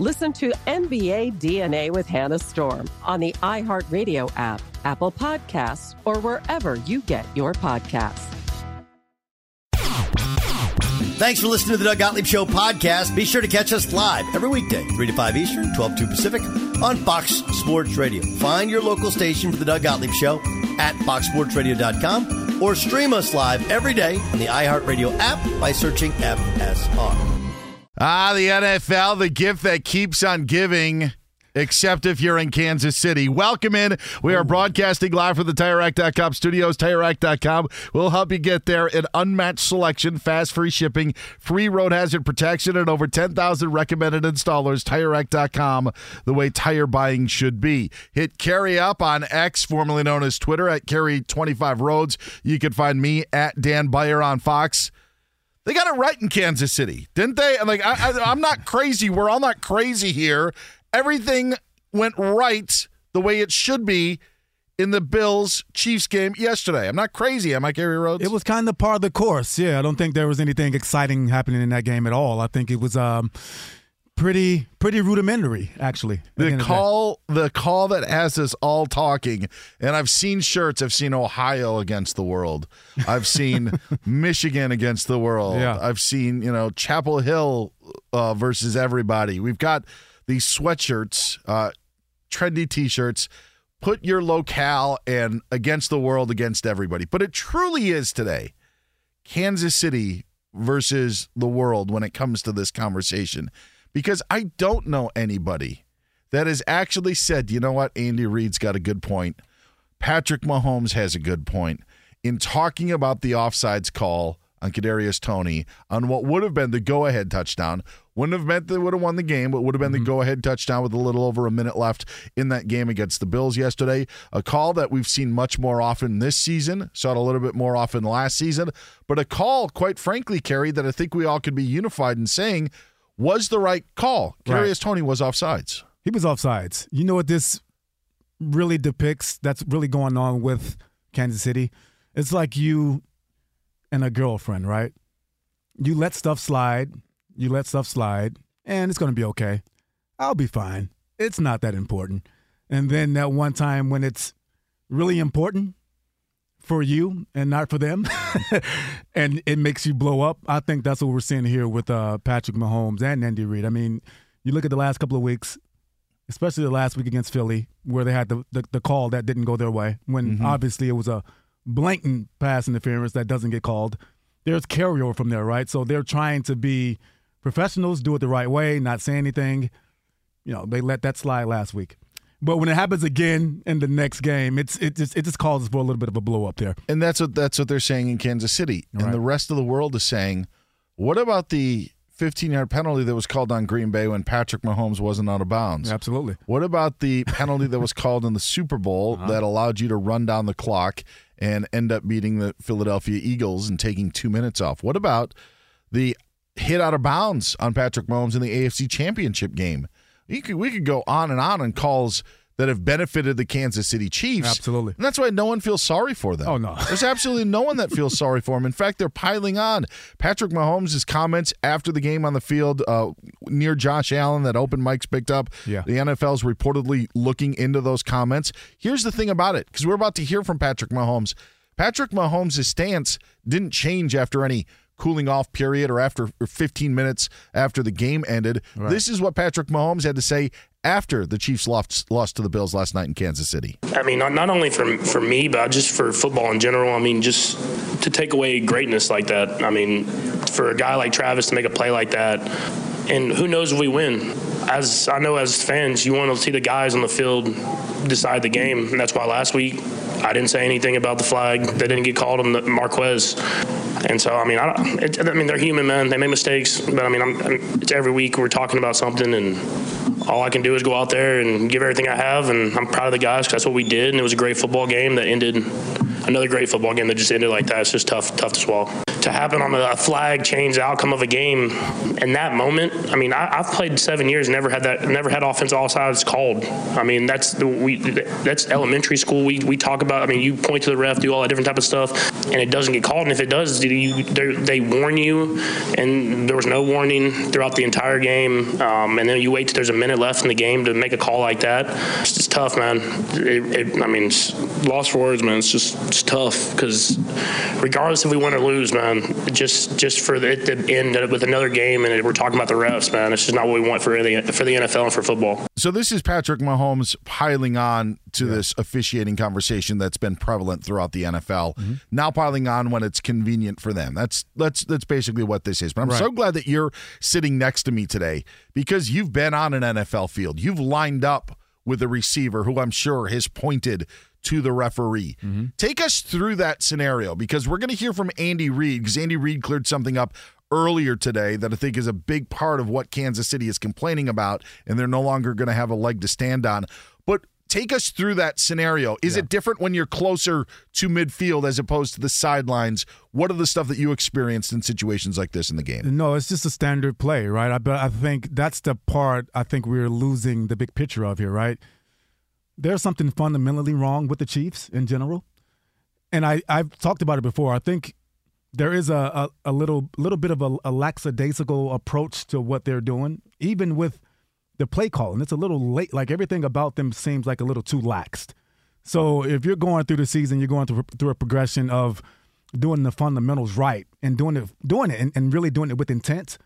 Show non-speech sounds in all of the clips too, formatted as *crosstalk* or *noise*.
Listen to NBA DNA with Hannah Storm on the iHeartRadio app, Apple Podcasts, or wherever you get your podcasts. Thanks for listening to the Doug Gottlieb Show podcast. Be sure to catch us live every weekday, 3 to 5 Eastern, 12 to Pacific, on Fox Sports Radio. Find your local station for the Doug Gottlieb Show at foxsportsradio.com or stream us live every day on the iHeartRadio app by searching FSR. Ah, the NFL, the gift that keeps on giving, except if you're in Kansas City. Welcome in. We are broadcasting live from the TireRack.com studios. TireRack.com will help you get there. An unmatched selection, fast free shipping, free road hazard protection, and over 10,000 recommended installers. TireRack.com, the way tire buying should be. Hit Kerry up on X, formerly known as Twitter, at Kerry25Rhodes. You can find me at Dan Beyer on Fox. They got it right in Kansas City, didn't they? And like, I, I, I'm not crazy. We're all not crazy here. Everything went right the way it should be in the Bills Chiefs game yesterday. I'm not crazy, am I, Kerry Rhodes? It was kind of part of the course. Yeah, I don't think there was anything exciting happening in that game at all. I think it was um, pretty pretty rudimentary, actually. The call, the call that has us all talking, and I've seen shirts. I've seen Ohio against the world. I've seen *laughs* Michigan against the world. Yeah. I've seen you know Chapel Hill uh, versus everybody. We've got these sweatshirts, uh, trendy T-shirts. Put your locale and against the world, against everybody. But it truly is today. Kansas City versus the world when it comes to this conversation because I don't know anybody that has actually said, you know what, Andy Reid's got a good point. Patrick Mahomes has a good point in talking about the offsides call on Kadarius Toney on what would have been the go-ahead touchdown. Wouldn't have meant they would have won the game, but would have been the mm-hmm. go-ahead touchdown with a little over a minute left in that game against the Bills yesterday. A call that we've seen much more often this season, saw it a little bit more often last season, but a call, quite frankly, Kerry, that I think we all could be unified in saying was the right call. Right. Kadarius Toney was offsides. He was offsides. You know what this really depicts that's really going on with Kansas City? It's like you and a girlfriend, right? You let stuff slide, you let stuff slide, and it's going to be okay. I'll be fine. It's not that important. And then that one time when it's really important for you and not for them, *laughs* and it makes you blow up. I think that's what we're seeing here with uh, Patrick Mahomes and Andy Reid. I mean, you look at the last couple of weeks, especially the last week against Philly, where they had the, the, the call that didn't go their way, when obviously it was a blatant pass interference that doesn't get called. There's carryover from there, right? So they're trying to be professionals, do it the right way, not say anything. You know, they let that slide last week. But when it happens again in the next game, it's it just it just causes for a little bit of a blow up there. And that's what that's what they're saying in Kansas City. And the rest of the world is saying, what about the 15 yard penalty that was called on Green Bay when Patrick Mahomes wasn't out of bounds? Absolutely. What about the penalty that was called in the Super Bowl uh-huh. that allowed you to run down the clock and end up beating the Philadelphia Eagles and taking two minutes off? What about the hit out of bounds on Patrick Mahomes in the AFC Championship game? Could, we could go on and on on calls that have benefited the Kansas City Chiefs. Absolutely. And that's why no one feels sorry for them. Oh, no. *laughs* There's absolutely no one that feels sorry for them. In fact, they're piling on. Patrick Mahomes' comments after the game on the field uh, near Josh Allen that open mics picked up. Yeah. The NFL's reportedly looking into those comments. Here's the thing about it because we're about to hear from Patrick Mahomes. Patrick Mahomes' stance didn't change after any cooling off period or after 15 minutes after the game ended. This is what Patrick Mahomes had to say after the Chiefs lost, lost to the Bills last night in Kansas City. I mean, not, not only for for me, but just for football in general. I mean, just to take away greatness like that. I mean, for a guy like Travis to make a play like that, and who knows if we win. As I know, as fans, you want to see the guys on the field decide the game, and that's why last week I didn't say anything about the flag. They didn't get called on the Marquez, and so I mean, I, it, I mean, they're human, man. They make mistakes, but I mean, I'm, I'm, it's every week we're talking about something, and all I can do is go out there and give everything I have, and I'm proud of the guys because that's what we did, and it was a great football game that ended. Another great football game that just ended like that. It's just tough, tough to swallow. To happen on a flag change the outcome of a game in that moment. I mean, I, I've played seven years, never had that, never had offense all sides called. I mean, that's the, we, that's elementary school. We, we talk about. I mean, you point to the ref, do all that different type of stuff, and it doesn't get called. And if it does, you, they, they warn you, and there was no warning throughout the entire game. Um, and then you wait till there's a minute left in the game to make a call like that. It's just tough, man. It, it, I mean, lost for words, man. It's just it's tough because regardless if we win or lose, man, just just for it to end with another game and we're talking about the refs, man. It's just not what we want for the for the NFL and for football. So this is Patrick Mahomes piling on to this officiating conversation that's been prevalent throughout the NFL. Mm-hmm. Now piling on when it's convenient for them. That's that's that's basically what this is. But I'm Right. so glad that you're sitting next to me today because you've been on an NFL field. You've lined up with a receiver who I'm sure has pointed to the referee. Mm-hmm. Take us through that scenario because we're going to hear from Andy Reid because Andy Reid cleared something up earlier today that I think is a big part of what Kansas City is complaining about, and they're no longer going to have a leg to stand on. But take us through that scenario. Is it different when you're closer to midfield as opposed to the sidelines? What are the stuff that you experienced in situations like this in the game? No, it's just a standard play, right? I, but I think that's the part I think we're losing the big picture of here, right? There's something fundamentally wrong with the Chiefs in general. And I, I've talked about it before. I think there is a, a, a little little bit of a, a lackadaisical approach to what they're doing, even with the play calling. It's a little late. Like everything about them seems like a little too laxed. So if you're going through the season, you're going through, through a progression of doing the fundamentals right and doing it, doing it, and, and really doing it with intent.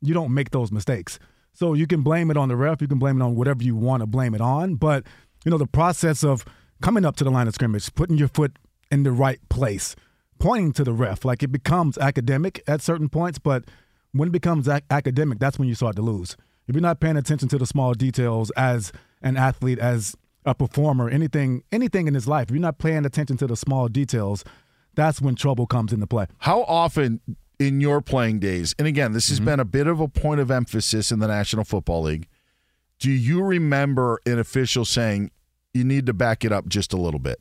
You don't make those mistakes. So you can blame it on the ref. You can blame it on whatever you want to blame it on. But you know the process of coming up to the line of scrimmage, putting your foot in the right place, pointing to the ref, like it becomes academic at certain points. But when it becomes ac- academic, that's when you start to lose. If you're not paying attention to the small details as an athlete, as a performer, anything, anything in his life, if you're not paying attention to the small details, that's when trouble comes into play. How often in your playing days, and again, this has Mm-hmm. been a bit of a point of emphasis in the National Football League, do you remember an official saying, you need to back it up just a little bit?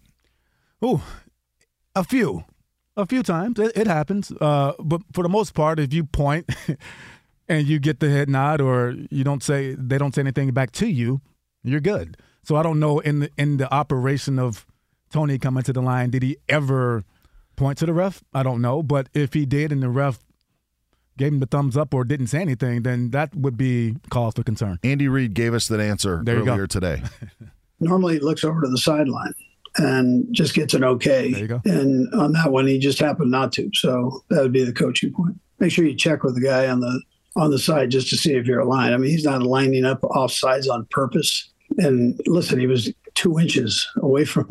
Ooh, a few, a few times it, it happens. Uh, but for the most part, if you point *laughs* and you get the head nod, or you don't say they don't say anything back to you, you're good. So I don't know in the in the operation of Toney coming to the line, did he ever point to the ref? I don't know, but if he did, and the ref gave him the thumbs up or didn't say anything, then that would be cause for concern. Andy Reid gave us that answer There you go. earlier today. *laughs* normally he looks over to the sideline and just gets an okay. There you go. And on that one, he just happened not to. So that would be the coaching point. Make sure you check with the guy on the on the side just to see if you're aligned. I mean, he's not lining up off sides on purpose. And listen, he was two inches away *laughs* from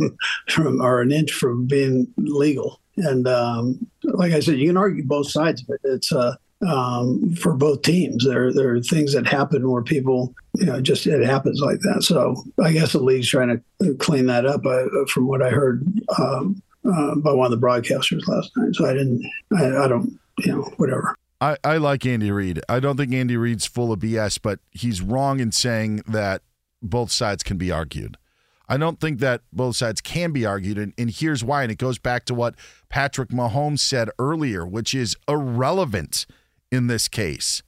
from or an inch from being legal. And um, like I said, you can argue both sides of it. It's uh, um, for both teams. There, there are things that happen where people, you know, just it happens like that. So I guess the league's trying to clean that up. Uh, from what I heard um, uh, by one of the broadcasters last night. So I didn't, I, I don't, you know, whatever. I, I like Andy Reid. I don't think Andy Reid's full of BS, but he's wrong in saying that both sides can be argued. I don't think that both sides can be argued, and, and here's why. And it goes back to what Patrick Mahomes said earlier, which is irrelevant in this case.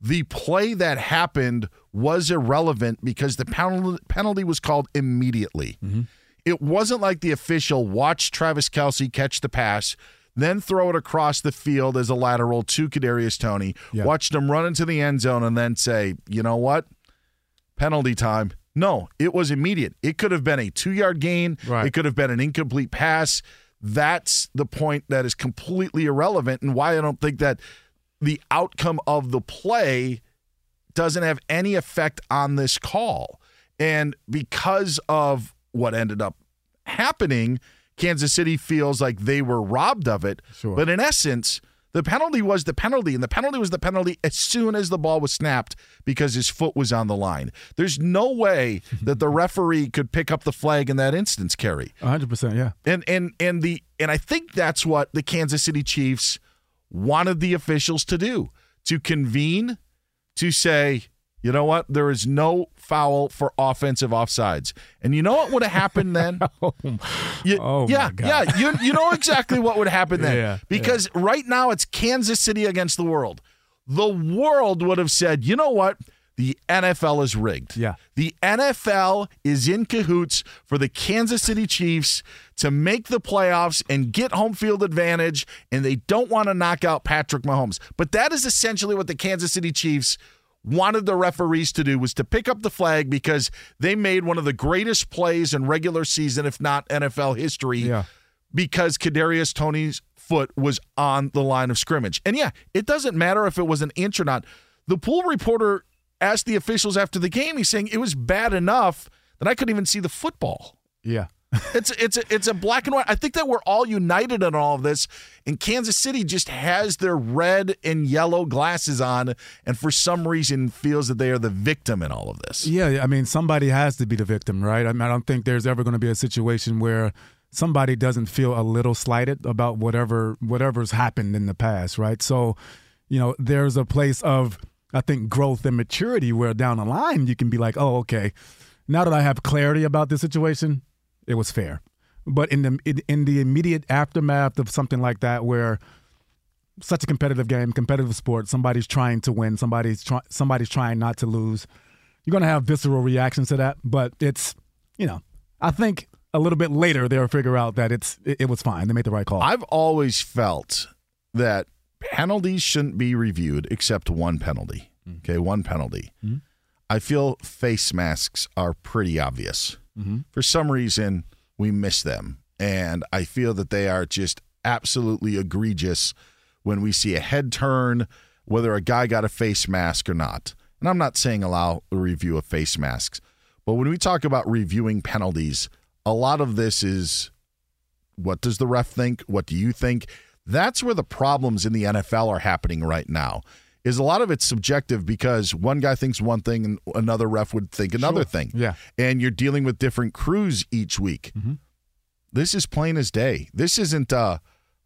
the play that happened was irrelevant because the penalty, penalty was called immediately. Mm-hmm. It wasn't like the official watched Travis Kelce catch the pass, then throw it across the field as a lateral to Kadarius Toney, Yeah. watched him run into the end zone, and then say, you know what? Penalty time. No, it was immediate. It could have been a two yard gain. Right. It could have been an incomplete pass. That's the point that is completely irrelevant and why I don't think that the outcome of the play doesn't have any effect on this call. And because of what ended up happening, Kansas City feels like they were robbed of it. Sure. But in essence, the penalty was the penalty, and the penalty was the penalty as soon as the ball was snapped because his foot was on the line. There's no way *laughs* that the referee could pick up the flag in that instance, Kerry. 100%, yeah. And and and the and I think that's what the Kansas City Chiefs wanted the officials to do to convene to say, you know what, there is no foul for offensive offsides. And you know what would have happened then? *laughs* Oh, you- Oh, yeah, my God. yeah. You you know exactly what would happen then. Yeah, because right now it's Kansas City against the world. The world would have said, you know what? The NFL is rigged. Yeah. The NFL is in cahoots for the Kansas City Chiefs to make the playoffs and get home field advantage, and they don't want to knock out Patrick Mahomes. But that is essentially what the Kansas City Chiefs wanted the referees to do was to pick up the flag because they made one of the greatest plays in regular season, if not NFL history, Yeah. because Kadarius Toney's foot was on the line of scrimmage. And yeah, it doesn't matter if it was an inch or not. The pool reporter asked the officials after the game, he's saying it was bad enough that I couldn't even see the football. Yeah. *laughs* It's it's a, it's a black and white. I think that we're all united in all of this, and Kansas City just has their red and yellow glasses on, and for some reason feels that they are the victim in all of this. Yeah, I mean, somebody has to be the victim, right? I mean, I don't think there's ever going to be a situation where somebody doesn't feel a little slighted about whatever whatever's happened in the past, right? So, you know, there's a place of I think growth and maturity where down the line you can be like, oh, okay, now that I have clarity about this situation, it was fair. But in the in, the immediate aftermath of something like that, where such a competitive game, competitive sport, somebody's trying to win, somebody's try, somebody's trying not to lose. You're going to have visceral reactions to that, but it's, you know, I think a little bit later they'll figure out that it's it, it was fine. They made the right call. I've always felt that penalties shouldn't be reviewed except one penalty. Mm-hmm. Okay, one penalty. Mm-hmm. I feel face masks are pretty obvious. Mm-hmm. For some reason, we miss them. And I feel that they are just absolutely egregious when we see a head turn, whether a guy got a face mask or not. And I'm not saying allow a review of face masks, but when we talk about reviewing penalties, a lot of this is what does the ref think? What do you think? That's where the problems in the NFL are happening right now. Is a lot of it's subjective because one guy thinks one thing and another ref would think another Sure. thing. Yeah. And you're dealing with different crews each week. This is plain as day. This isn't uh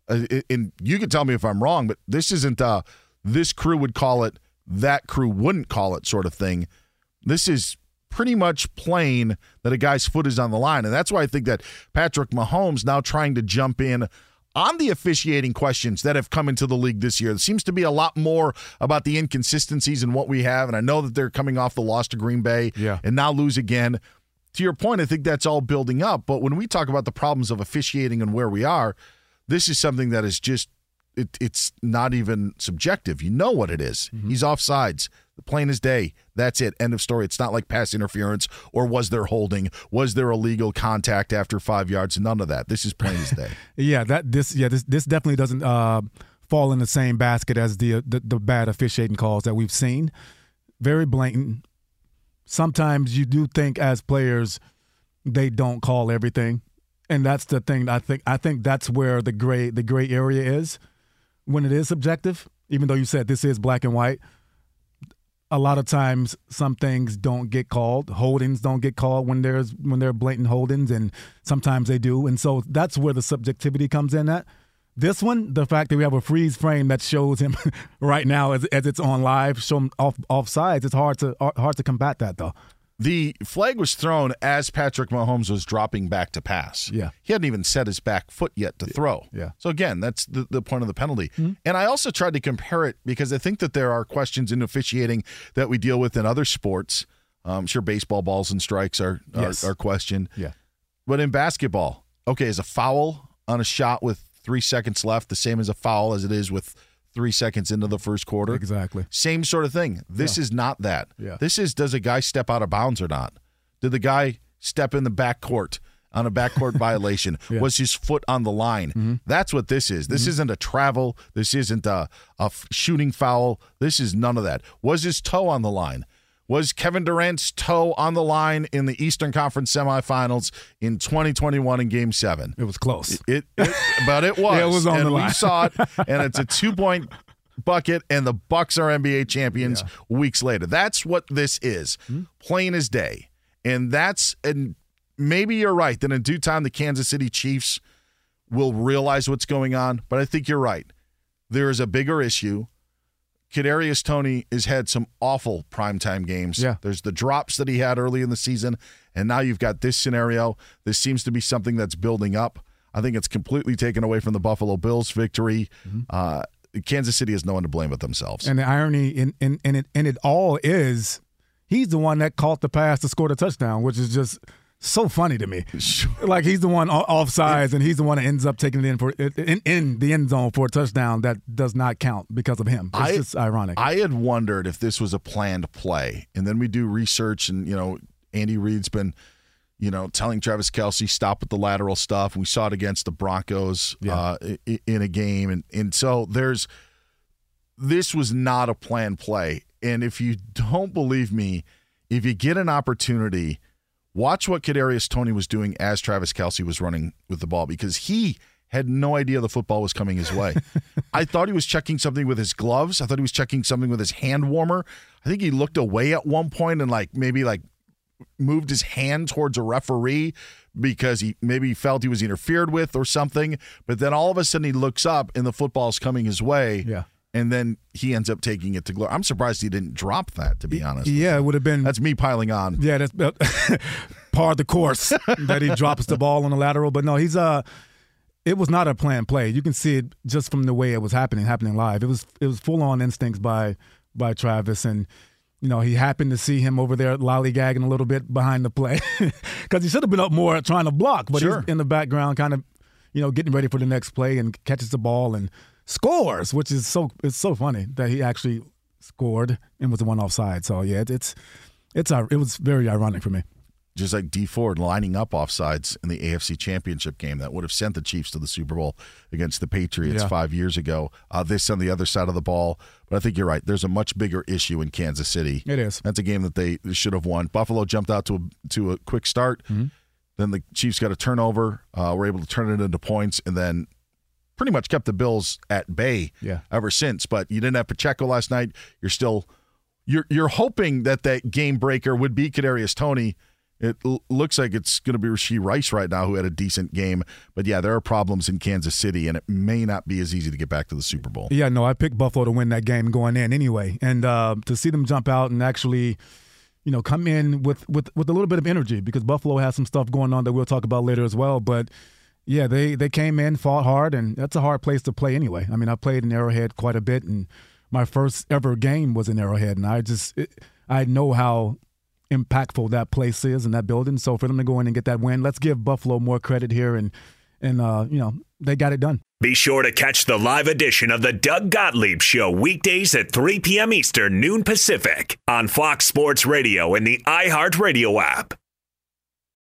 uh, and you can tell me if I'm wrong, but this isn't uh this crew would call it, that crew wouldn't call it sort of thing. This is pretty much plain that a guy's foot is on the line. And that's why I think that Patrick Mahomes now trying to jump in on the officiating questions that have come into the league this year. There seems to be a lot more about the inconsistencies in what we have. And I know that they're coming off the loss to Green Bay Yeah. and now lose again. To your point, I think that's all building up. But when we talk about the problems of officiating and where we are, this is something that is just it, it's not even subjective. You know what it is. He's offsides. Plain as day. That's it. End of story. It's not like pass interference or was there holding? Was there illegal contact after five yards? None of that. This is plain as day. *laughs* yeah, that this yeah this this definitely doesn't uh, fall in the same basket as the, the the bad officiating calls that we've seen. Very blatant. Sometimes you do think as players they don't call everything, and that's the thing. I think I think that's where the gray the gray area is when it is subjective. Even though you said this is black and white, a lot of times some things don't get called. Holdings don't get called when there's when they're blatant holdings, and sometimes they do. And so that's where the subjectivity comes in. At this one, the fact that we have a freeze frame that shows him *laughs* right now as, as it's on live, show him off off sides. It's hard to hard to combat that though. The flag was thrown as Patrick Mahomes was dropping back to pass. Yeah. He hadn't even set his back foot yet to throw. Yeah. So again, that's the, the point of the penalty. Hmm. And I also tried to compare it because I think that there are questions in officiating that we deal with in other sports. I'm sure baseball balls and strikes are are, Yes. are questioned. Yeah. But in basketball, okay, is a foul on a shot with three seconds left the same as a foul as it is with three seconds into the first quarter? Exactly. Same sort of thing. This is not that. Yeah. This is does a guy step out of bounds or not? Did the guy step in the back court on a backcourt *laughs* violation? Yeah. Was his foot on the line? Mm-hmm. That's what this is. This mm-hmm. isn't a travel. This isn't a shooting foul. This is none of that. Was his toe on the line? Was Kevin Durant's toe on the line in the Eastern Conference semifinals in 2021 in Game Seven? It was close. It, it but it *laughs* was. Yeah, it was on and the we saw it, *laughs* and it's a two point bucket, and the Bucks are NBA champions weeks later. That's what this is, Hmm? plain as day. And that's and maybe you're right that in due time the Kansas City Chiefs will realize what's going on. But I think you're right. There is a bigger issue. Kadarius Toney has had some awful primetime games. Yeah. There's the drops that he had early in the season, and now you've got this scenario. This seems to be something that's building up. I think it's completely taken away from the Buffalo Bills victory. Uh, Kansas City has no one to blame but themselves. Mm-hmm. And the irony in, in, in, it, in it all is he's the one that caught the pass to score the touchdown, which is just so funny to me. Like he's the one o- offsides, and he's the one that ends up taking it in for in, in the end zone for a touchdown that does not count because of him. It's I- just ironic. I had wondered if this was a planned play, and then we do research, and you know, Andy Reid's been, you know, telling Travis Kelce stop with the lateral stuff. We saw it against the Broncos uh, in a game, and and so there's this was not a planned play. And if you don't believe me, if you get an opportunity, watch what Kadarius Toney was doing as Travis Kelce was running with the ball because he had no idea the football was coming his way. *laughs* I thought he was checking something with his gloves. I thought he was checking something with his hand warmer. I think he looked away at one point and like maybe like moved his hand towards a referee because he maybe felt he was interfered with or something. But then all of a sudden he looks up and the football's coming his way. Yeah. And then he ends up taking it to glory. I'm surprised he didn't drop that, to be honest. yeah, it would have been. That's me piling on. Yeah, that's of *laughs* the course that he drops the ball on the lateral. But no, he's uh it was not a planned play. You can see it just from the way it was happening, happening live. It was it was full on instincts by by Travis and you know, he happened to see him over there lollygagging a little bit behind the play *laughs* because he should have been up more trying to block, but Sure. he's in the background, kind of, you know, getting ready for the next play and catches the ball and scores, which is so it's so funny that he actually scored and was the one offside. So yeah, it, it's it's uh, it was very ironic for me. just like Dee Ford lining up offsides in the AFC Championship game that would have sent the Chiefs to the Super Bowl against the Patriots Yeah. five years ago. Uh, this on the other side of the ball, but I think you're right. There's a much bigger issue in Kansas City. It is. That's a game that they should have won. Buffalo jumped out to a, to a quick start. Mm-hmm. Then the Chiefs got a turnover. Uh, were able to turn it into points, and then pretty much kept the Bills at bay Yeah. ever since. But you didn't have Pacheco last night. You're still you're you're hoping that that game breaker would be Kadarius Toney. It l- looks like it's going to be Rashee Rice right now, who had a decent game. But yeah, there are problems in Kansas City, and it may not be as easy to get back to the Super Bowl. Yeah, no, I picked Buffalo to win that game going in anyway, and uh, to see them jump out and actually, you know, come in with with with a little bit of energy because Buffalo has some stuff going on that we'll talk about later as well. But yeah, they they came in, fought hard, and that's a hard place to play anyway. I mean, I played in Arrowhead quite a bit, and my first ever game was in Arrowhead, and I just it, I know how impactful that place is and that building. So for them to go in and get that win, let's give Buffalo more credit here, and and uh, you know they got it done. Be sure to catch the live edition of the Doug Gottlieb Show weekdays at 3 p.m. Eastern, noon Pacific on Fox Sports Radio and the iHeartRadio app.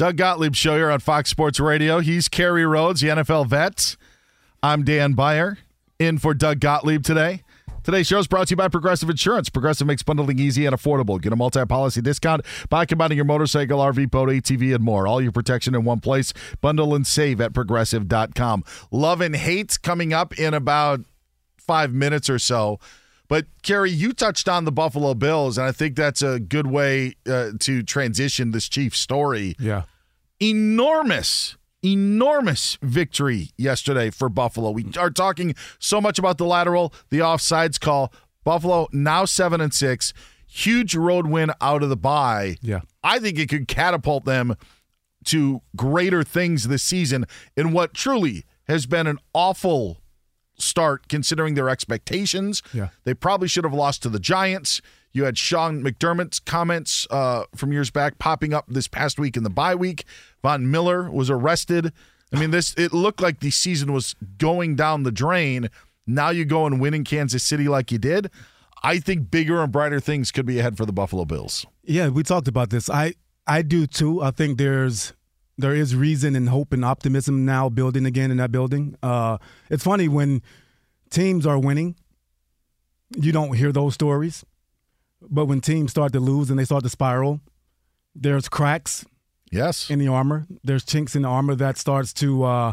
Doug Gottlieb show here on Fox Sports Radio. He's Kerry Rhodes, the NFL vet. I'm Dan Beyer, in for Doug Gottlieb today. Today's show is brought to you by Progressive Insurance. Progressive makes bundling easy and affordable. Get a multi-policy discount by combining your motorcycle, RV, boat, ATV, and more. All your protection in one place. Bundle and save at progressive.com. Love and hate coming up in about five minutes or so. But Kerry, you touched on the Buffalo Bills, and I think that's a good way uh, to transition this Chiefs story. Yeah, enormous, enormous victory yesterday for Buffalo. We are talking so much about the lateral, the offsides call. Buffalo now seven and six, huge road win out of the bye. Yeah, I think it could catapult them to greater things this season in what truly has been an awful start considering their expectations. Yeah. They probably should have lost to the Giants. You had Sean McDermott's comments uh, from years back popping up this past week in the bye week. Von Miller was arrested. I mean, this it looked like the season was going down the drain. Now you go and win in Kansas City like you did. I think bigger and brighter things could be ahead for the Buffalo Bills. Yeah, we talked about this. I I do too. I think there's there is reason and hope and optimism now building again in that building. Uh, it's funny when teams are winning, you don't hear those stories. But when teams start to lose and they start to spiral, there's cracks. Yes. In the armor, there's chinks in the armor that starts to, uh,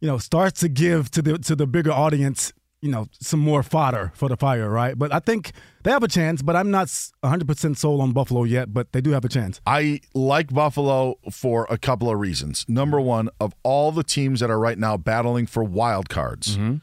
you know, starts to give to the to the bigger audience, you know, some more fodder for the fire, right? But I think they have a chance. But I'm not 100 percent sold on Buffalo yet. But they do have a chance. I like Buffalo for a couple of reasons. Number one, of all the teams that are right now battling for wild cards. Mm-hmm.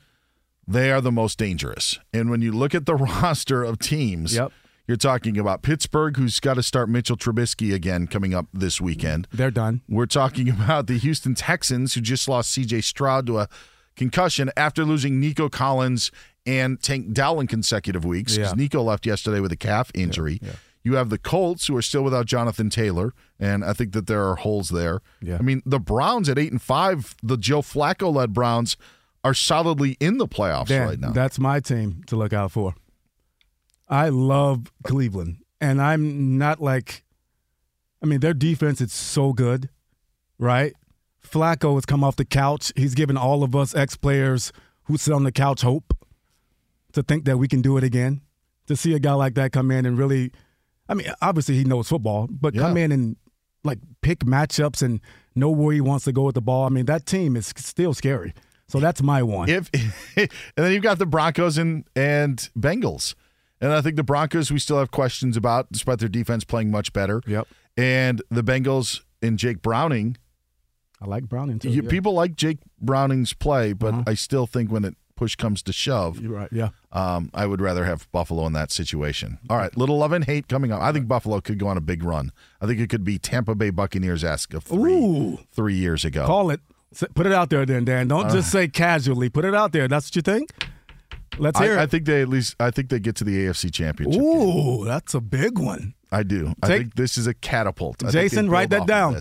They are the most dangerous. And when you look at the *laughs* roster of teams, yep. You're talking about Pittsburgh, who's got to start Mitchell Trubisky again coming up this weekend. They're done. We're talking *laughs* about the Houston Texans, who just lost C.J. Stroud to a concussion after losing Nico Collins and Tank Dell in consecutive weeks because Yeah. Nico left yesterday with a calf injury. yeah. You have the Colts, who are still without Jonathan Taylor, and I think that there are holes there. Yeah. I mean, the Browns at eight and five, the Joe Flacco led Browns, are solidly in the playoffs Dan, right now. That's my team to look out for. I love Cleveland, and I'm not like, I mean, their defense is so good, right? Flacco has come off the couch. He's given all of us ex players who sit on the couch hope to think that we can do it again. To see a guy like that come in and really, I mean, obviously he knows football, but come in and like pick matchups and know where he wants to go with the ball. I mean, that team is still scary. So that's my one. If *laughs* and then you've got the Broncos and and Bengals. And I think the Broncos we still have questions about, despite their defense playing much better. Yep. And the Bengals and Jake Browning. I like Browning too. You, yeah. People like Jake Browning's play, but Uh-huh. I still think when it push comes to shove, You're right. Yeah. um, I would rather have Buffalo in that situation. All right, little love and hate coming up. I think Buffalo could go on a big run. I think it could be Tampa Bay Buccaneers esque of three, Ooh. three years ago. Call it. Put it out there, then, Dan. Don't Uh, just say casually. Put it out there. That's what you think. Let's hear I, I think they at least I think they get to the AFC Championship. Ooh, that's a big one. I do. I think this is a catapult. Jason, write that down.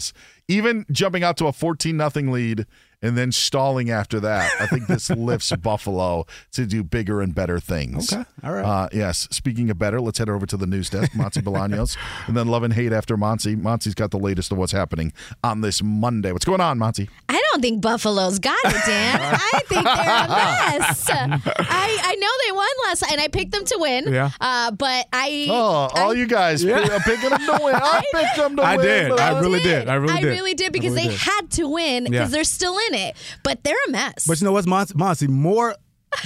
Even jumping out to a 14 nothing lead and then stalling after that, I think this *laughs* lifts Buffalo to do bigger and better things. Okay. All right. Uh, yes. Speaking of better, let's head over to the news desk. Monse Bolaños, and then love and hate after Monse. Monse's got the latest of what's happening on this Monday. What's going on, Monse? I don't think Buffalo's got it, Dan. I think they're a mess. I, I know they won last night, and I picked them to win. Yeah. Uh, but I. Oh, all you guys Yeah. picking them to win. I *laughs* picked them to I win. did. but I really did. I really did. I really did because really they did. had to win because Yeah. they're still in it. But they're a mess. But you know what's Mon- Monse? More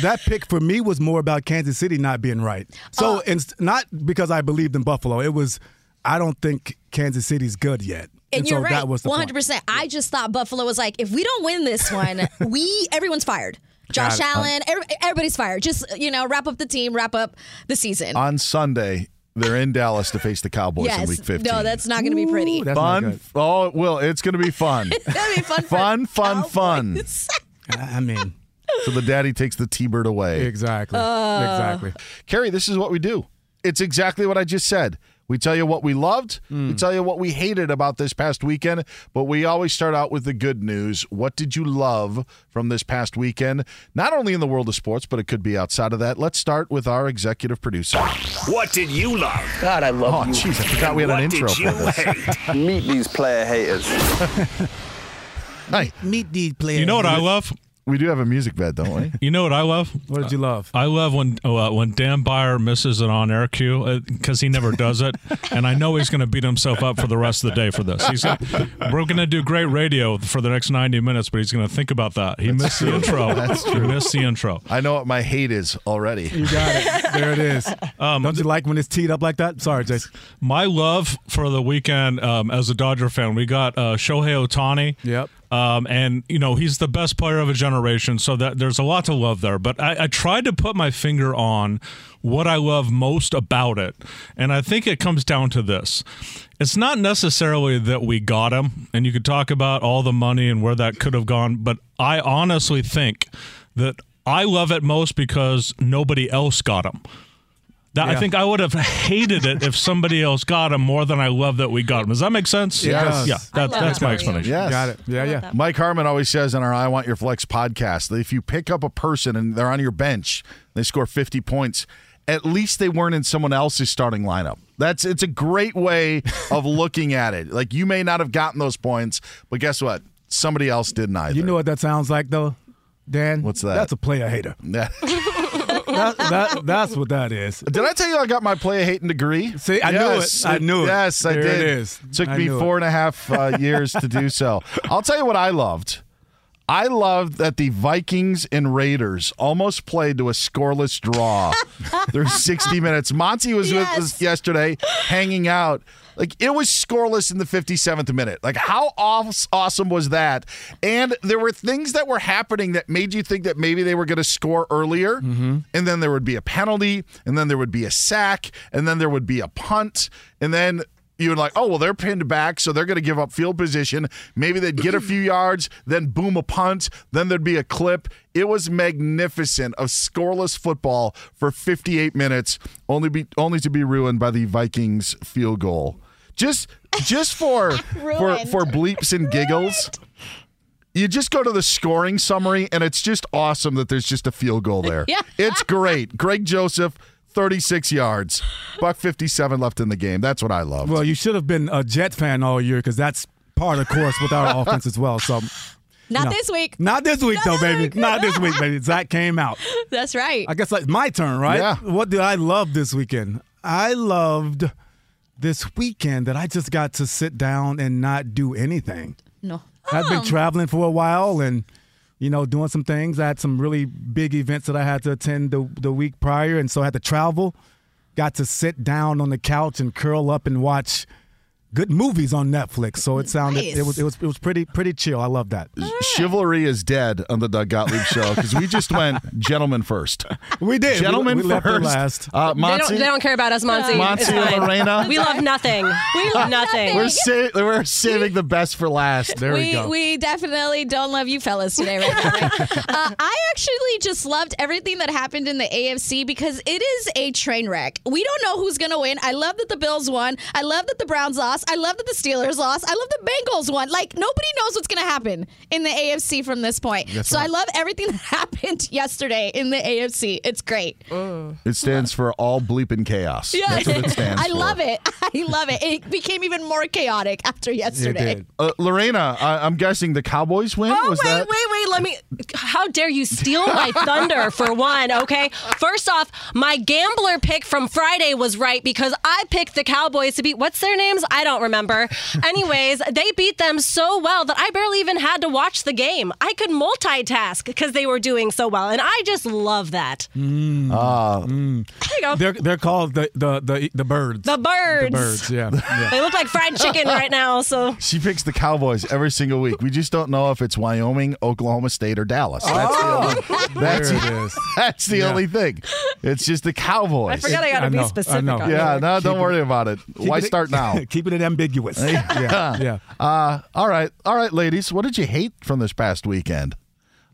that pick for me was more about Kansas City not being right. So Uh, it's not because I believed in Buffalo. It was I don't think Kansas City's good yet. and so you're right, that was the one point. hundred percent. I just thought Buffalo was like, if we don't win this one, *laughs* we everyone's fired. Josh Got. Allen, every, everybody's fired. Just you know, wrap up the team, wrap up the season. On Sunday, they're in Dallas to face the Cowboys in Week 15. no, that's not going to be pretty. Ooh, fun. Oh, it will. It's going to be fun. *laughs* That'd be fun. for fun, fun, fun. *laughs* I mean, So the daddy takes the T-bird away. exactly, Uh. exactly. Kerry, this is what we do. It's exactly what I just said. We tell you what we loved. Hmm. We tell you what we hated about this past weekend. But we always start out with the good news. What did you love from this past weekend? Not only in the world of sports, but it could be outside of that. Let's start with our executive producer. What did you love? God, I love Oh, you. Oh, jeez, I forgot we had an what intro did for this. hate? Meet these player haters. *laughs* Hey, Meet these players. You know what I love? We do have a music bed, don't we? You know what I love? What did you love? I love when uh, when Dan Beyer misses an on air cue because he never does it, and I know he's going to beat himself up for the rest of the day for this. He's gonna, we're going to do great radio for the next ninety minutes, but he's going to think about that. He missed the intro. *laughs* That's He true. missed the intro. I know what my hate is already. You got it. There it is. Um, Don't you like when it's teed up like that? Sorry, Jason. My love for the weekend um, as a Dodger fan, we got uh, Shohei Ohtani. Yep. Um, and you know he's the best player of a generation, so that there's a lot to love there. But I, I tried to put my finger on what I love most about it, and I think it comes down to this: it's not necessarily that we got him, and you could talk about all the money and where that could have gone, but I honestly think that I love it most because nobody else got him. That, I think I would have hated it if somebody else got him more than I love that we got him. Does that make sense? Yes. Yeah, I that, that's that my explanation. Yes. Got it. Yeah, yeah. Mike Harmon always says on our I Want Your Flex podcast that if you pick up a person and they're on your bench, they score 50 points, at least they weren't in someone else's starting lineup. That's it's a great way *laughs* of looking at it. Like you may not have gotten those points, but guess what? Somebody else didn't either. You know what that sounds like, though, Dan? What's that? That's a player hater. *laughs* That, that, that's what that is. Did I tell you I got my play hating degree? See, I knew it. I knew it. Yes, I There did. it is. Took I me knew it. four and a half uh, years to do so. *laughs* I'll tell you what I loved. I love that the Vikings and Raiders almost played to a scoreless draw *laughs* through 60 minutes. Monse was with us yesterday hanging out. Like it was scoreless in the 57th minute. Like how aw- awesome was that? And there were things that were happening that made you think that maybe they were going to score earlier, mm-hmm. and then there would be a penalty, and then there would be a sack, and then there would be a punt, and then you would like, oh well, they're pinned back, so they're going to give up field position. Maybe they'd get a few yards, then boom, a punt, then there'd be a clip. It was magnificent of scoreless football for 58 minutes, only be only to be ruined by the Vikings field goal. Just just for *laughs* for for bleeps and giggles. You just go to the scoring summary, and it's just awesome that there's just a field goal there. *laughs* Yeah. It's great. Greg Joseph, 36 yards, buck 57 left in the game. That's what I love. Well, you should have been a Jet fan all year because that's part of course with our offense as well. So Not know. this week. Not this week, though, baby. Not this week, baby. Zach came out. *laughs* That's right. I guess like my turn, right? Yeah. What did I love this weekend? I loved this weekend that I just got to sit down and not do anything. No. I've been Um, traveling for a while and you know doing some things. I had some really big events that I had to attend the the week prior, and so I had to travel. Got to sit down on the couch and curl up and watch good movies on Netflix. So it sounded it was it was it was pretty pretty chill. I love that. Chivalry is dead on the Doug Gottlieb show because we just went gentlemen first. *laughs* We did. Gentlemen we left it first. last. Uh, They don't, they don't care about us, Monse. Monse and fine. Lorena. We love nothing. We love nothing. we're, sa- we're saving the best for last. There we, we, go. we definitely don't love you fellas today, right? *laughs* uh, I actually just loved everything that happened in the AFC because it is a train wreck. We don't know who's going to win. I love that the Bills won. I love that the Browns lost. I love that the Steelers lost. I love the Bengals won. Like, nobody knows what's going to happen in the AFC from this point. That's so right. I love everything *laughs* that happened yesterday in the AFC. It's great. it stands for all bleeping chaos. Yeah. That's what it *laughs* stands I for. love it. *laughs* I love it. It became even more chaotic after yesterday. Uh, Lorena, I- I'm guessing the Cowboys win. Oh, Was wait, that? wait, wait. Let me. How dare you steal my thunder for one, okay? First off, my gambler pick from Friday was right because I picked the Cowboys to beat. What's their names? I don't remember. *laughs* Anyways, they beat them so well that I barely even had to watch the game. I could multitask because they were doing so well. And I just love that. Mm. Mm. Ah. Mm. There you go. They're they're called the the the, the birds. The birds. The birds. Yeah. *laughs* yeah. They look like fried chicken *laughs* right now, so. She picks the Cowboys every single week. We just don't know if it's Wyoming, Oklahoma State, or Dallas. Oh. That's Oh. the only, that's, There it is. that's the Yeah. only thing. It's just the Cowboys. I forgot I got to be know, specific. Yeah, no, don't worry it- about it. Why it- start now? Keeping it ambiguous. *laughs* yeah. Yeah. *laughs* Uh, all right, all right, ladies. What did you hate from this past weekend?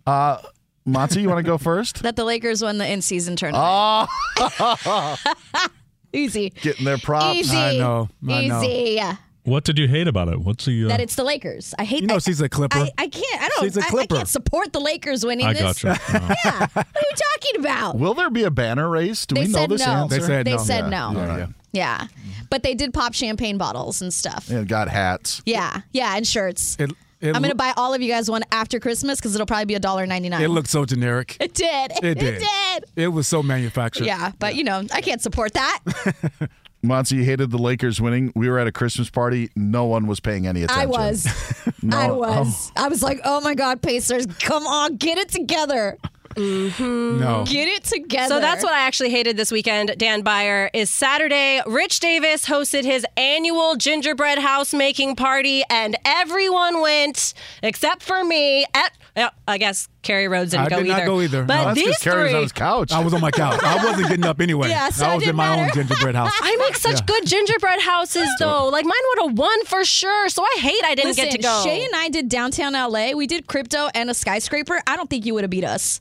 Uh, Monse, you want to go first? *laughs* That the Lakers won the in-season tournament. Oh, Easy. getting their props. Easy. I know, I know. Easy. What did you hate about it? What's the? Uh, That it's the Lakers. I hate You know I- she's a Clipper. I, I can't. I don't. She's a I- I, Clipper. can't support the Lakers winning I this. gotcha. Uh, Yeah. What are you talking about? Will there be a banner race? Do They we know this no. answer? They said They no. said Yeah, no. all right. Yeah. But they did pop champagne bottles and stuff. And got hats. Yeah. Yeah. And shirts. It, it, I'm going to buy all of you guys one after Christmas because it'll probably be $1.99. It looked so generic. It did. It did. It did. It was so manufactured. Yeah. But, you know, I can't support that. *laughs* Monse, hated the Lakers winning. We were at a Christmas party. No one was paying any attention. *laughs* I was. No, I um, was. I was like, oh my God, Pacers, come on, get it together. Mm-hmm. No. Get it together. So that's what I actually hated this weekend, Dan Beyer, is Saturday. Rich Davis hosted his annual gingerbread house making party, and everyone went except for me. At, yeah, I guess Kerry Rhodes didn't I go did either. not go either. But No, That's these because Kerry was on his couch. I was on my couch. I *laughs* wasn't getting up anyway. Yeah, so I was in didn't my matter. own gingerbread house. I make such Yeah. good gingerbread houses, though. Like mine would have won for sure. So I hate I didn't Listen, get to go. Shay and I did downtown LA. We did crypto and a skyscraper. I don't think you would have beat us.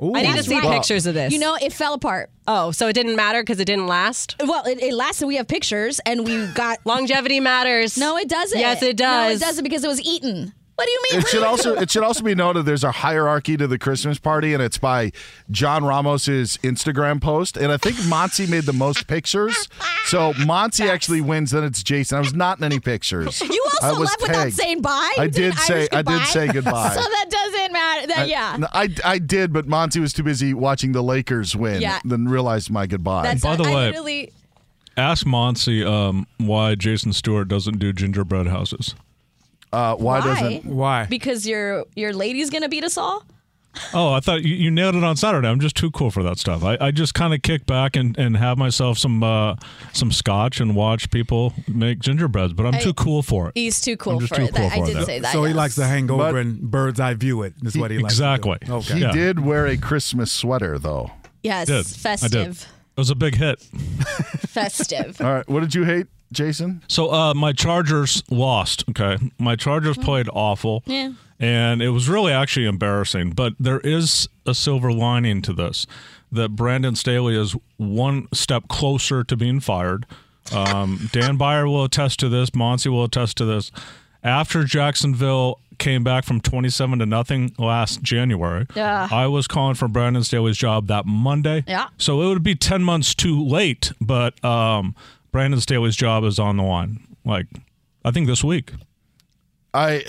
I need to see right. pictures of this. You know, it fell apart. oh, so it didn't matter because it didn't last. Well, it, it lasted. We have pictures, and we got. *laughs* Longevity matters. No, it doesn't. Yes, it does. No, does. it doesn't because it was eaten. What do you mean? It should *laughs* also it should also be noted there's a hierarchy to the Christmas party, and it's by John Ramos's Instagram post. And I think Monse made the most pictures, so Monse actually wins. Then it's Jason. I was not in any pictures. You I also was left without tagged. saying bye. I did say I did goodbye. say goodbye. *laughs* So that doesn't matter. That, I- yeah. no, I, I did, but Monse was too busy watching the Lakers win. Yeah. Then realized my goodbye. That's By the I way- literally. ask Monse um, why Jason Stewart doesn't do gingerbread houses. Uh, why, Why? doesn't Why? Because your your lady's gonna beat us all. Oh, I thought you, you nailed it on Saturday. I'm just too cool for that stuff. I, I just kind of kick back and, and have myself some uh, some scotch and watch people make gingerbreads, but I'm I- too cool for it. He's too cool I'm just for too it. cool That- I for did that. say that. So he likes to hang over But- and bird's eye view it. Is what he likes. Exactly. To do. Okay. he Yeah. did wear a Christmas sweater though? Yes, Did. I did. festive, It was a big hit. *laughs* festive. All right, what did you hate, Jason? So uh, my Chargers lost. Okay, my Chargers played awful. Yeah. and it was really actually embarrassing. But there is a silver lining to this: that Brandon Staley is one step closer to being fired. Um, Dan Beyer will attest to this. Monse will attest to this. After Jacksonville came back from 27 to nothing last January, Yeah. I was calling for Brandon Staley's job that Monday. Yeah. So it would be 10 months too late, but um, Brandon Staley's job is on the line. Like, I think this week. I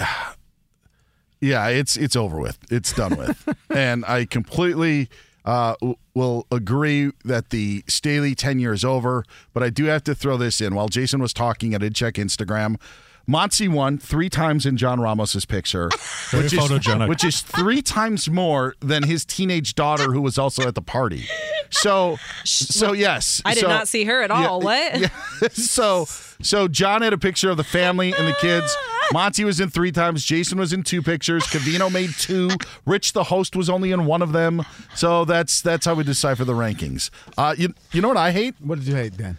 yeah, it's it's over with. It's done with, *laughs* and I completely uh, w- will agree that the Staley tenure is over. But I do have to throw this in. While Jason was talking, I did check Instagram. Monse won three times in John Ramos's picture, *laughs* which is, which is three times more than his teenage daughter, who was also at the party. So, so yes, I did so- not see her at all. what? yeah. *laughs* so so John had a picture of the family and the kids. Monse was in three times. Jason was in two pictures. Cavino made two. Rich, the host, was only in one of them. So that's that's how we decipher the rankings. Uh, you you know what I hate? What did you hate, Dan?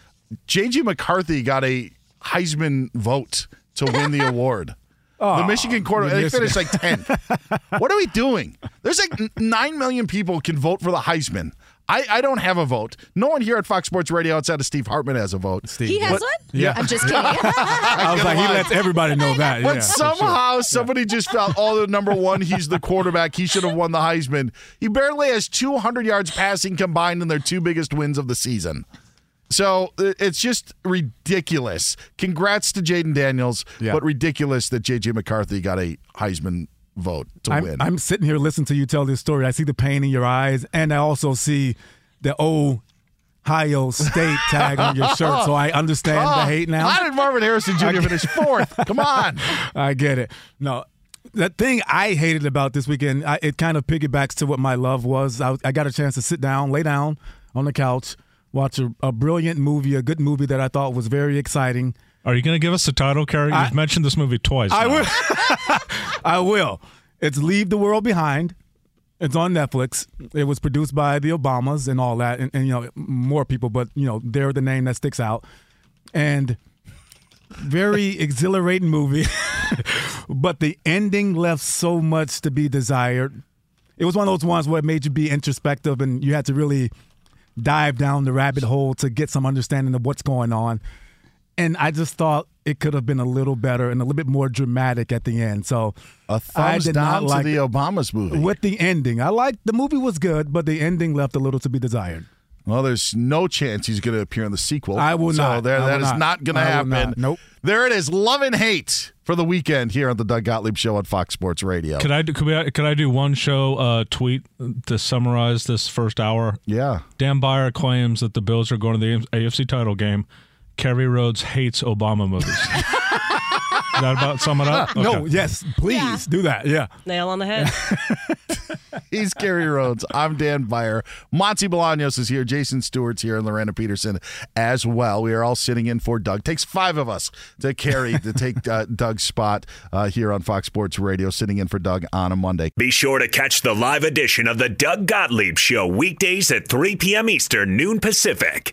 JJ McCarthy got a Heisman vote to win the award. *laughs* the Michigan quarterback, they finished like 10th. *laughs* what are we doing? There's like 9 million people can vote for the Heisman. I, I don't have a vote. No one here at Fox Sports Radio outside of Steve Hartman has a vote. Steve. He has But- one? Yeah. I'm just *laughs* kidding. I was like, he lets everybody know that. But yeah, somehow sure. somebody just felt, oh, the number one, he's the quarterback. He should have won the Heisman. He barely has 200 yards passing combined in their two biggest wins of the season. So uh, it's just ridiculous. Congrats to Jayden Daniels, Yeah. but ridiculous that J.J. McCarthy got a Heisman vote to I'm, win. I'm sitting here listening to you tell this story. I see the pain in your eyes, and I also see the old Ohio State *laughs* tag on your shirt. So I understand the hate now. How did Marvin Harrison Jr. finish *laughs* fourth? Come on. *laughs* I get it. No, the thing I hated about this weekend, I, it kind of piggybacks to what my love was. I, I got a chance to sit down, lay down on the couch, watch a, a brilliant movie, a good movie that I thought was very exciting. Are you going to give us the title, Kerry? You've mentioned this movie twice. I now. will. *laughs* I will. It's Leave the World Behind. It's on Netflix. It was produced by the Obamas and all that, and, and you know more people, but you know they're the name that sticks out. And very *laughs* exhilarating movie, *laughs* but the ending left so much to be desired. It was one of those ones where it made you be introspective, and you had to really dive down the rabbit hole to get some understanding of what's going on. And I just thought it could have been a little better and a little bit more dramatic at the end. So a I thumbs did down not to like the Obamas movie. with the ending. I liked the movie was good, but the ending left a little to be desired. Well, there's no chance he's going to appear in the sequel. I will so not. There, I that will is not. not, going to happen. not. Nope. There it is. Love and hate for the weekend here on the Doug Gottlieb Show on Fox Sports Radio. Could I do, could, we, could I do one show uh, tweet to summarize this first hour? Yeah. Dan Beyer claims that the Bills are going to the AFC title game. Kerry Rhodes hates Obama movies. *laughs* Does that about sum it up? *laughs* No, yes, please do that. Yeah. Nail on the head. *laughs* He's Kerry Rhodes. I'm Dan Beyer. Monse Bolaños is here. Jason Stewart's here, and Lorena Peterson as well. We are all sitting in for Doug. Takes five of us to carry to take uh, Doug's spot uh, here on Fox Sports Radio, sitting in for Doug on a Monday. Be sure to catch the live edition of the Doug Gottlieb Show weekdays at 3 p.m. Eastern, noon Pacific.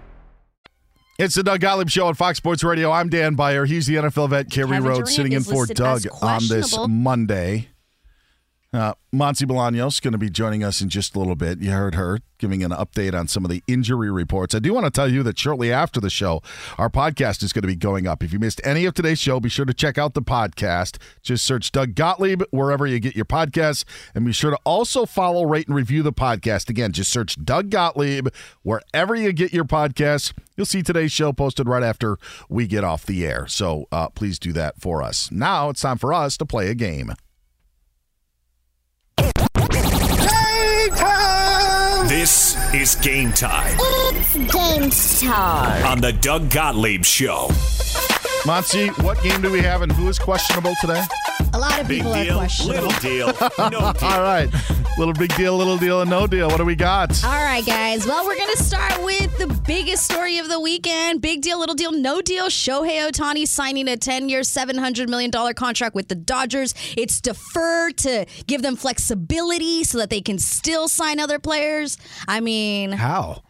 It's the Doug Gottlieb Show on Fox Sports Radio. I'm Dan Beyer. He's the NFL vet, Kerry Rhodes, sitting in for Doug on this. Monday. Uh, Monse Bolaños going to be joining us in just a little bit. You heard her giving an update on some of the injury reports. I do want to tell you that shortly after the show, our podcast is going to be going up. If you missed any of today's show, be sure to check out the podcast. Just search Doug Gottlieb wherever you get your podcasts, and be sure to also follow, rate, and review the podcast. Again, just search Doug Gottlieb wherever you get your podcasts. You'll see today's show posted right after we get off the air. So uh, please do that for us. Now it's time for us to play a game. This is game time It's game time. on the Doug Gottlieb Show. Monse, what game do we have and who is questionable today? A lot of Big people deal, are questionable. little deal, no *laughs* deal. All right. Little big deal, little deal, and no deal. What do we got? All right, guys. Well, we're going to start with the biggest story of the weekend. Big deal, little deal, no deal. Shohei Ohtani signing a 10 year, $700 million contract with the Dodgers. It's deferred to give them flexibility so that they can still sign other players. I mean, How?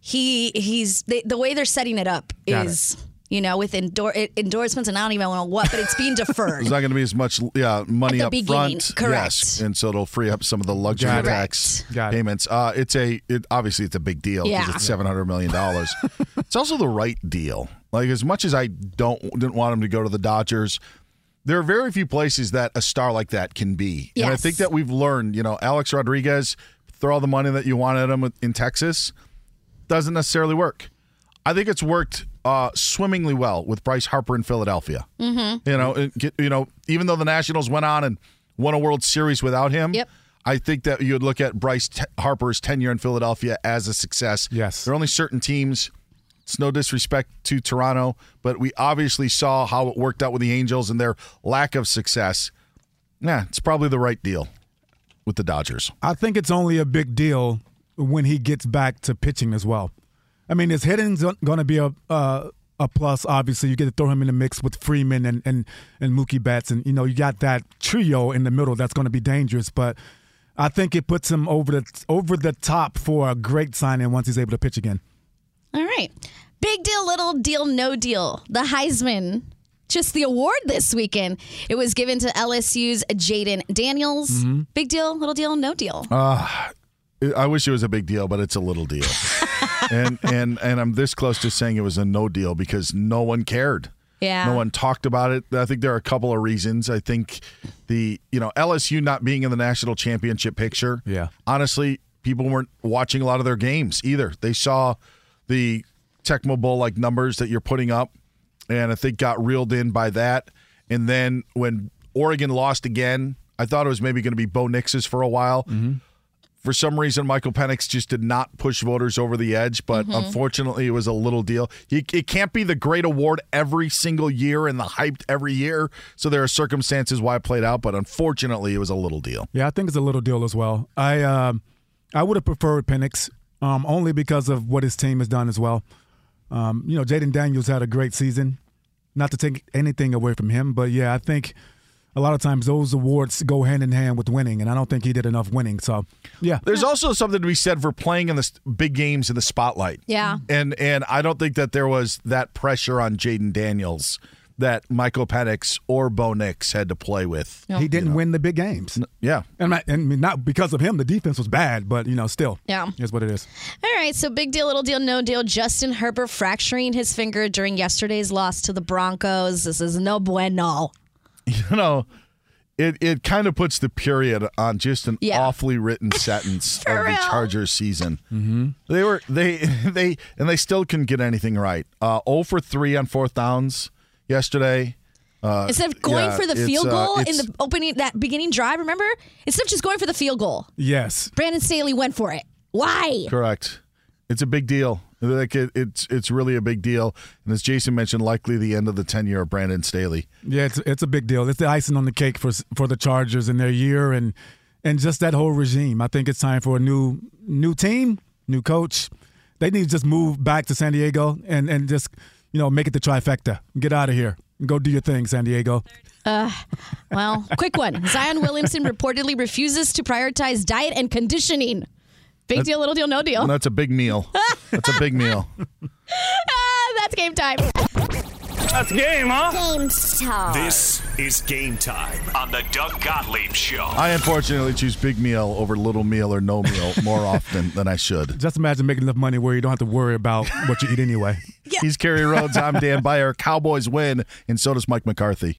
he he's the, the way they're setting it up Got is. You know, with endor- endorsements and I don't even know what, but it's being deferred. There's not going to be as much yeah, money At up beginning, front. correct. Yes. And so it'll free up some of the luxury Got tax it. payments. Uh, it's a it, obviously it's a big deal because Yeah. it's seven hundred million dollars. *laughs* it's also the right deal. Like as much as I don't didn't want him to go to the Dodgers, there are very few places that a star like that can be. And I think that we've learned, you know, Alex Rodriguez, throw all the money that you wanted him in Texas, doesn't necessarily work. I think it's worked uh, swimmingly well with Bryce Harper in Philadelphia. Mm-hmm. You know, it, you know, even though the Nationals went on and won a World Series without him, Yep. I think that you would look at Bryce T- Harper's tenure in Philadelphia as a success. Yes. There are only certain teams. It's no disrespect to Toronto, but we obviously saw how it worked out with the Angels and their lack of success. Yeah, it's probably the right deal with the Dodgers. I think it's only a big deal when he gets back to pitching as well. I mean, his hitting's going to be a uh, a plus. Obviously, you get to throw him in the mix with Freeman and and and Mookie Betts, and you know you got that trio in the middle that's going to be dangerous. But I think it puts him over the over the top for a great signing once he's able to pitch again. All right. Big deal, little deal, no deal. The Heisman, just the award this weekend. It was given to LSU's Jayden Daniels. Mhm. Big deal, little deal, no deal. Uh, I wish it was a big deal, but it's a little deal. *laughs* and and and I'm this close to saying it was a no deal because no one cared. Yeah. No one talked about it. I think there are a couple of reasons. I think the you know LSU not being in the national championship picture. Yeah. Honestly, people weren't watching a lot of their games either. They saw the Tecmo Bowl like numbers that you're putting up, and I think got reeled in by that. And then when Oregon lost again, I thought it was maybe going to be Bo Nix's for a while. Mm-hmm. For some reason, Michael Penix just did not push voters over the edge, but Mhm. unfortunately, it was a little deal. He, it can't be the great award every single year and the hyped every year. So there are circumstances why it played out, but unfortunately, it was a little deal. Yeah, I think it's a little deal as well. I um, I would have preferred Penix um, only because of what his team has done as well. Um, you know, Jayden Daniels had a great season. Not to take anything away from him, but yeah, I think a lot of times those awards go hand in hand with winning, and I don't think he did enough winning. So, yeah, There's also something to be said for playing in the big games in the spotlight. Yeah. And and I don't think that there was that pressure on Jayden Daniels that Michael Penix or Bo Nix had to play with. he didn't win the big games. Yeah, and not, and not because of him. The defense was bad, but you know, still, Yeah. is what it is. All right, so big deal, little deal, no deal. Justin Herbert fracturing his finger during yesterday's loss to the Broncos. This is no bueno. *laughs* you know, it it kind of puts the period on just an Yeah. awfully written *laughs* sentence of the real. Chargers season. Mm-hmm. They were they *laughs* they and they still couldn't get anything right. Uh, 0 for three on fourth downs yesterday. Uh, Instead of going yeah, for the it's, field uh, goal in the opening that beginning drive, remember? Instead of just going for the field goal, Yes. Brandon Staley went for it. Why? Correct. It's a big deal. Like it, it's it's really a big deal, and as Jason mentioned, likely the end of the tenure of Brandon Staley. Yeah, it's it's a big deal. It's the icing on the cake for for the Chargers in their year and and just that whole regime. I think it's time for a new new team, new coach. They need to just move back to San Diego and and just you know make it the trifecta. Get out of here. Go do your thing, San Diego. Uh, well, quick one. Zion Williamson reportedly refuses to prioritize diet and conditioning. Big That's- deal, little deal, no deal. And that's a big meal. *laughs* That's a big meal. Ah, that's game time. That's game, huh? Game time. This is game time on the Doug Gottlieb Show. I unfortunately choose big meal over little meal or no meal more often than I should. Just imagine making enough money where you don't have to worry about what you eat anyway. *laughs* yeah. He's Kerry Rhodes. I'm Dan Beyer. Cowboys win, and so does Mike McCarthy.